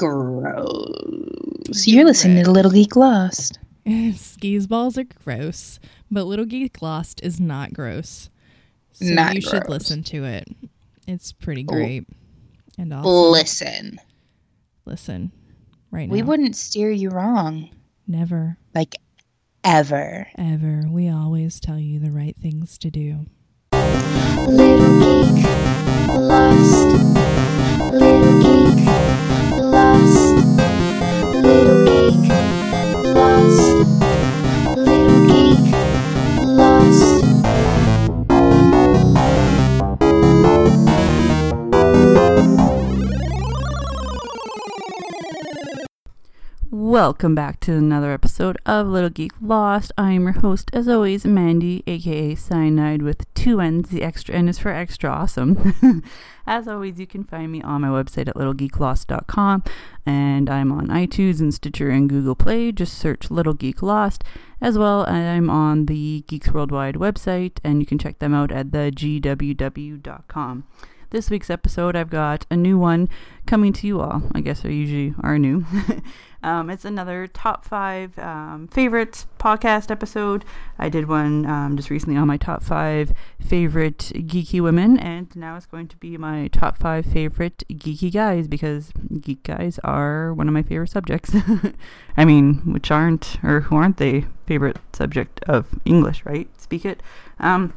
Gross. You're listening to Little Geek Lost. Skis balls are gross, but Little Geek Lost is not gross. So Not you should listen to it. It's pretty great. And also Listen, listen right now. we wouldn't steer you wrong, never like ever. ever. We always tell you the right things to do. Little geek lost. Little geek Welcome back to another episode of Little Geek Lost. I am your host, as always, Mandy, aka Cyanide with two N's. The extra N is for extra awesome. as always, you can find me on my website at littlegeeklost.com, and I'm on iTunes and Stitcher and Google Play. Just search Little Geek Lost. As well, I'm on the Geeks Worldwide website, and you can check them out at the GWW.com. This week's episode, I've got a new one coming to you all. I guess they usually are new. um, it's another top five um, favorite podcast episode. I did one um, just recently on my top five favorite geeky women, and now it's going to be my top five favorite geeky guys because geek guys are one of my favorite subjects. I mean, which aren't or who aren't they favorite subject of English, right? Speak it. Um,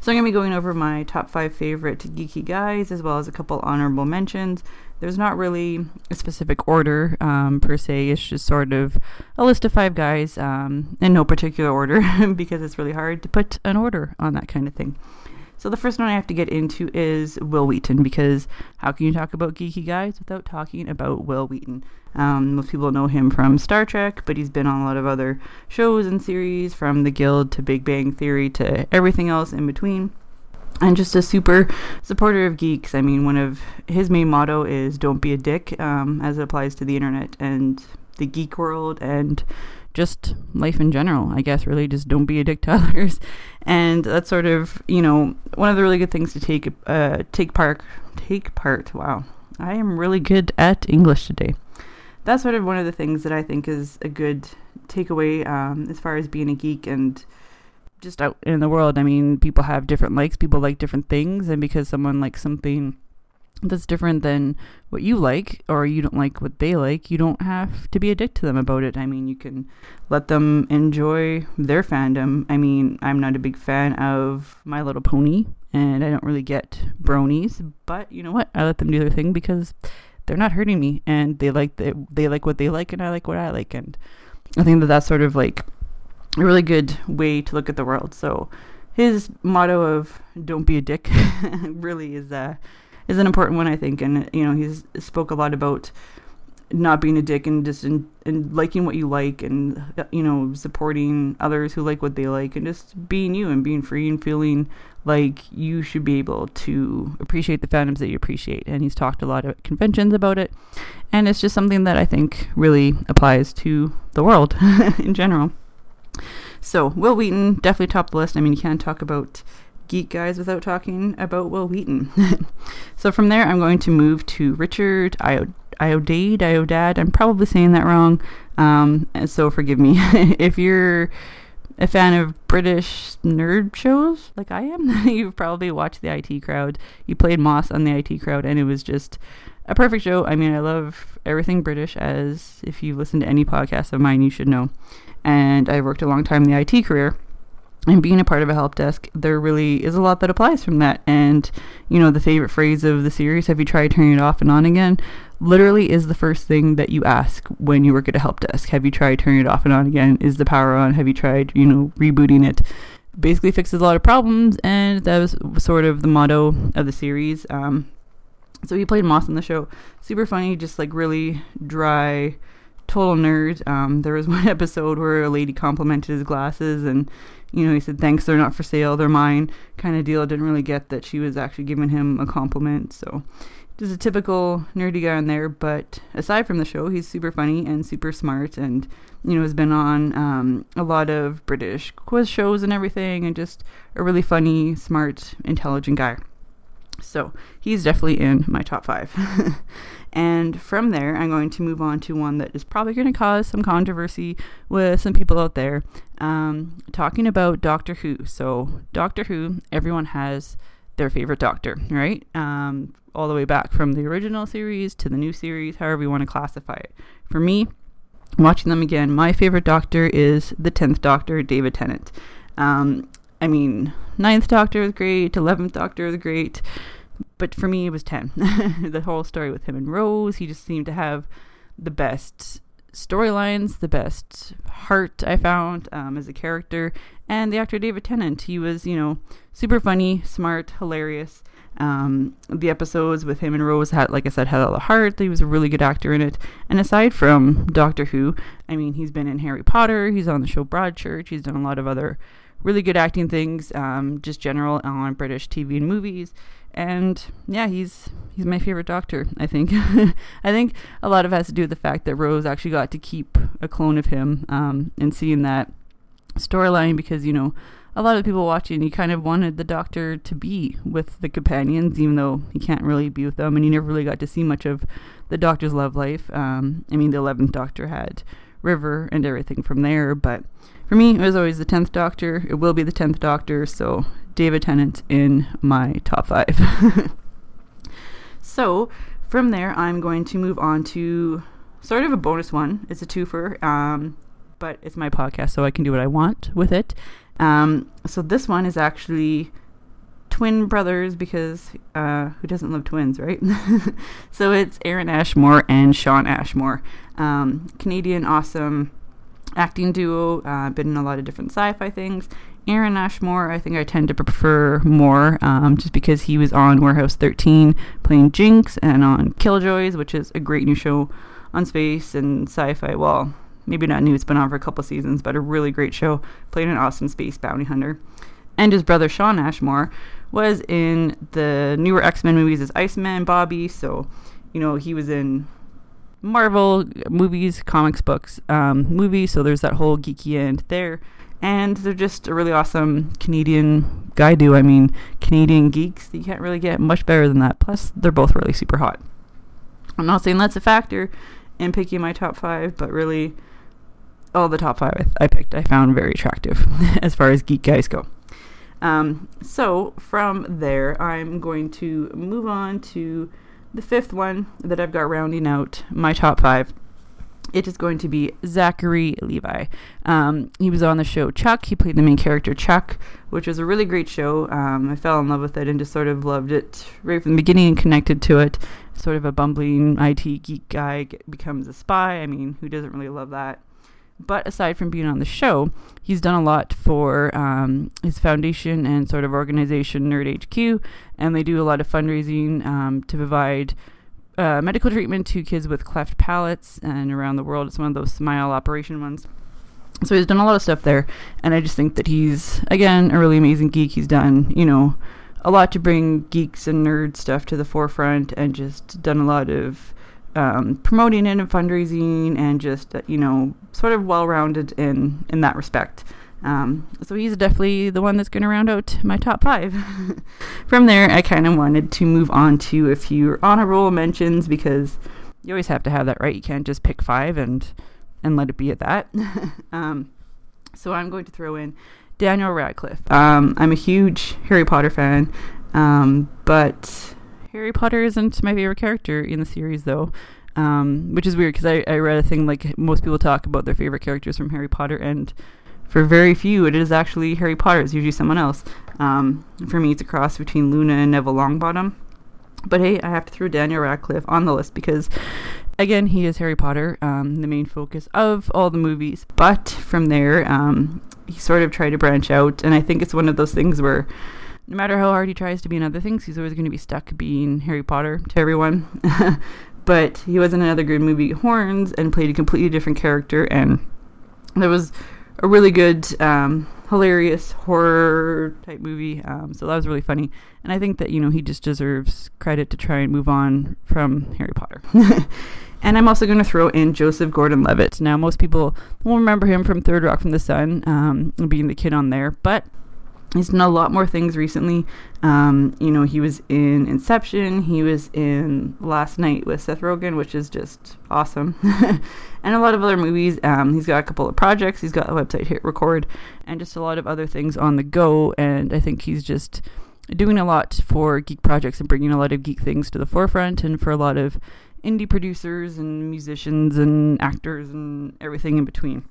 so I'm going to be going over my top five favorite geeky guys as well as a couple honorable mentions. There's not really a specific order um, per se. It's just sort of a list of five guys um, in no particular order because it's really hard to put an order on that kind of thing. So the first one I have to get into is Wil Wheaton because how can you talk about geeky guys without talking about Wil Wheaton? Um, most people know him from Star Trek, but he's been on a lot of other shows and series, from The Guild to Big Bang Theory to everything else in between. And just a super supporter of geeks. I mean, one of his main motto is "Don't be a dick," um, as it applies to the internet and the geek world and just life in general, I guess, really just don't be a dick to others. And that's sort of, you know, one of the really good things to take uh take part take part. Wow. I am really good at English today. That's sort of one of the things that I think is a good takeaway um, as far as being a geek and just out in the world. I mean, people have different likes, people like different things, and because someone likes something that's different than what you like or you don't like what they like, you don't have to be a dick to them about it. I mean, you can let them enjoy their fandom. I mean, I'm not a big fan of My Little Pony and I don't really get bronies, but you know what? I let them do their thing because they're not hurting me and they like the, they like what they like and I like what I like and I think that that's sort of like a really good way to look at the world. So his motto of "Don't be a dick" really is uh, is an important one, I think. And you know, he's spoke a lot about not being a dick and just in, and liking what you like, and you know, supporting others who like what they like, and just being you and being free and feeling like you should be able to appreciate the fandoms that you appreciate. And he's talked a lot at conventions about it, and it's just something that I think really applies to the world in general. So, Wil Wheaton, definitely top the list. I mean, you can't talk about geek guys without talking about Wil Wheaton. so, from there, I'm going to move to Richard Iod- Iodade, Iodad. I'm probably saying that wrong. Um, so, forgive me. if you're a fan of British nerd shows like I am, you've probably watched the IT crowd. You played Moss on the IT crowd, and it was just a perfect show. I mean, I love everything British, as if you listen to any podcast of mine, you should know and I worked a long time in the IT career. And being a part of a help desk, there really is a lot that applies from that. And, you know, the favorite phrase of the series, have you tried turning it off and on again? Literally is the first thing that you ask when you work at a help desk. Have you tried turning it off and on again? Is the power on? Have you tried, you know, rebooting it? Basically fixes a lot of problems, and that was sort of the motto of the series. Um, so he played Moss in the show. Super funny, just like really dry, total nerd. Um, there was one episode where a lady complimented his glasses, and you know he said, "Thanks, they're not for sale, they're mine." Kind of deal. Didn't really get that she was actually giving him a compliment. So, just a typical nerdy guy on there. But aside from the show, he's super funny and super smart, and you know has been on um, a lot of British quiz shows and everything, and just a really funny, smart, intelligent guy. So he's definitely in my top five. and from there, I'm going to move on to one that is probably going to cause some controversy with some people out there. Um, talking about Doctor Who. So, Doctor Who, everyone has their favorite doctor, right? Um, all the way back from the original series to the new series, however you want to classify it. For me, watching them again, my favorite doctor is the 10th Doctor, David Tennant. Um, I mean, Ninth Doctor is great, Eleventh Doctor is great, but for me it was ten. the whole story with him and Rose, he just seemed to have the best storylines, the best heart I found um, as a character, and the actor David Tennant. He was, you know, super funny, smart, hilarious. Um, the episodes with him and Rose had, like I said, had all the heart. He was a really good actor in it. And aside from Doctor Who, I mean, he's been in Harry Potter. He's on the show Broadchurch. He's done a lot of other really good acting things, um, just general on British TV and movies. And yeah, he's he's my favorite doctor. I think. I think a lot of it has to do with the fact that Rose actually got to keep a clone of him, um, and seeing that storyline because you know a lot of people watching you kind of wanted the doctor to be with the companions even though he can't really be with them and you never really got to see much of the doctor's love life um, i mean the 11th doctor had river and everything from there but for me, it was always the 10th Doctor. It will be the 10th Doctor, so David Tennant in my top five. so from there, I'm going to move on to sort of a bonus one. It's a twofer, um, but it's my podcast, so I can do what I want with it. Um, so this one is actually twin brothers because uh, who doesn't love twins, right? so it's Aaron Ashmore and Shawn Ashmore, um, Canadian awesome acting duo. Uh, been in a lot of different sci-fi things. Aaron Ashmore, I think I tend to prefer more, um, just because he was on Warehouse 13 playing Jinx, and on Killjoys, which is a great new show on space and sci-fi. Well, maybe not new; it's been on for a couple seasons, but a really great show. Played an awesome space bounty hunter, and his brother Shawn Ashmore was in the newer X Men movies as Iceman Bobby. So, you know, he was in Marvel movies, comics, books, um, movies. So there's that whole geeky end there. And they're just a really awesome Canadian guy do. I mean, Canadian geeks. You can't really get much better than that. Plus, they're both really super hot. I'm not saying that's a factor in picking my top five, but really, all the top five I picked I found very attractive as far as geek guys go. Um, so from there, I'm going to move on to the fifth one that I've got rounding out my top five. It is going to be Zachary Levi. Um, he was on the show Chuck. He played the main character Chuck, which was a really great show. Um, I fell in love with it and just sort of loved it right from the beginning and connected to it. Sort of a bumbling IT geek guy becomes a spy. I mean, who doesn't really love that? But aside from being on the show, he's done a lot for um, his foundation and sort of organization, Nerd HQ, and they do a lot of fundraising um, to provide uh, medical treatment to kids with cleft palates and around the world. It's one of those smile operation ones. So he's done a lot of stuff there, and I just think that he's again a really amazing geek. He's done, you know, a lot to bring geeks and nerd stuff to the forefront, and just done a lot of um, promoting it and fundraising and just uh, you know sort of well rounded in in that respect. Um, so he's definitely the one that's going to round out my top five. From there, I kind of wanted to move on to a few honor roll mentions because you always have to have that right. You can't just pick five and and let it be at that. um, so I'm going to throw in Daniel Radcliffe. Um, I'm a huge Harry Potter fan, um, but Harry Potter isn't my favorite character in the series, though, um, which is weird because I, I read a thing like most people talk about their favorite characters from Harry Potter, and for very few, it is actually Harry Potter. It's usually someone else. Um, for me, it's a cross between Luna and Neville Longbottom. But hey, I have to throw Daniel Radcliffe on the list because, again, he is Harry Potter, um, the main focus of all the movies. But from there, um, he sort of tried to branch out, and I think it's one of those things where no matter how hard he tries to be in other things, he's always going to be stuck being Harry Potter to everyone. but he was in another good movie, Horns, and played a completely different character, and there was a really good, um, hilarious horror type movie. Um, so that was really funny, and I think that you know he just deserves credit to try and move on from Harry Potter. And I'm also going to throw in Joseph Gordon-Levitt. Now, most people will remember him from Third Rock from the Sun, um, being the kid on there, but He's done a lot more things recently. Um, you know, he was in Inception. He was in Last Night with Seth Rogen, which is just awesome, and a lot of other movies. Um, he's got a couple of projects. He's got a website Hit Record, and just a lot of other things on the go. And I think he's just doing a lot for geek projects and bringing a lot of geek things to the forefront, and for a lot of indie producers and musicians and actors and everything in between.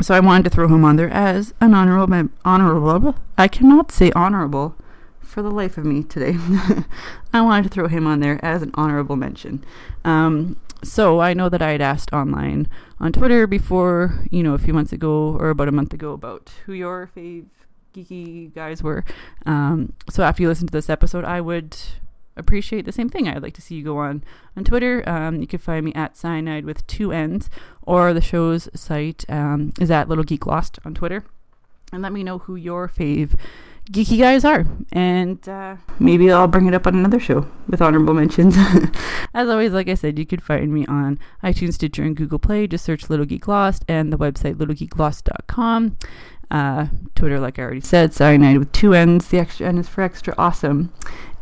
So I wanted to throw him on there as an honorable honorable. I cannot say honorable for the life of me today. I wanted to throw him on there as an honorable mention. Um, so I know that I had asked online on Twitter before, you know, a few months ago or about a month ago about who your fave geeky guys were. Um, so after you listen to this episode, I would appreciate the same thing. I'd like to see you go on on Twitter. Um, you can find me at Cyanide with two N's, or the show's site um, is at Little Geek Lost on Twitter, and let me know who your fave geeky guys are, and uh, maybe I'll bring it up on another show with honorable mentions. As always, like I said, you can find me on iTunes, Stitcher, and Google Play. Just search Little Geek Lost and the website littlegeeklost.com. Uh, Twitter, like I already said, cyanide with two N's. The extra N is for extra awesome.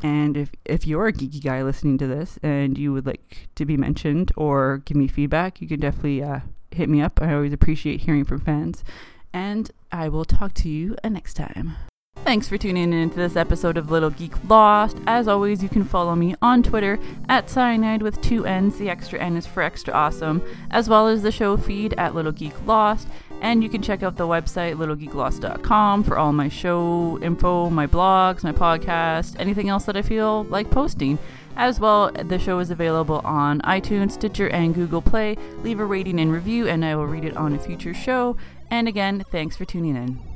And if, if you're a geeky guy listening to this and you would like to be mentioned or give me feedback, you can definitely uh, hit me up. I always appreciate hearing from fans. And I will talk to you next time. Thanks for tuning in to this episode of Little Geek Lost. As always, you can follow me on Twitter at cyanide with two N's. The extra N is for extra awesome, as well as the show feed at Little Geek Lost. And you can check out the website littlegeeklost.com for all my show info, my blogs, my podcast, anything else that I feel like posting. As well, the show is available on iTunes, Stitcher, and Google Play. Leave a rating and review, and I will read it on a future show. And again, thanks for tuning in.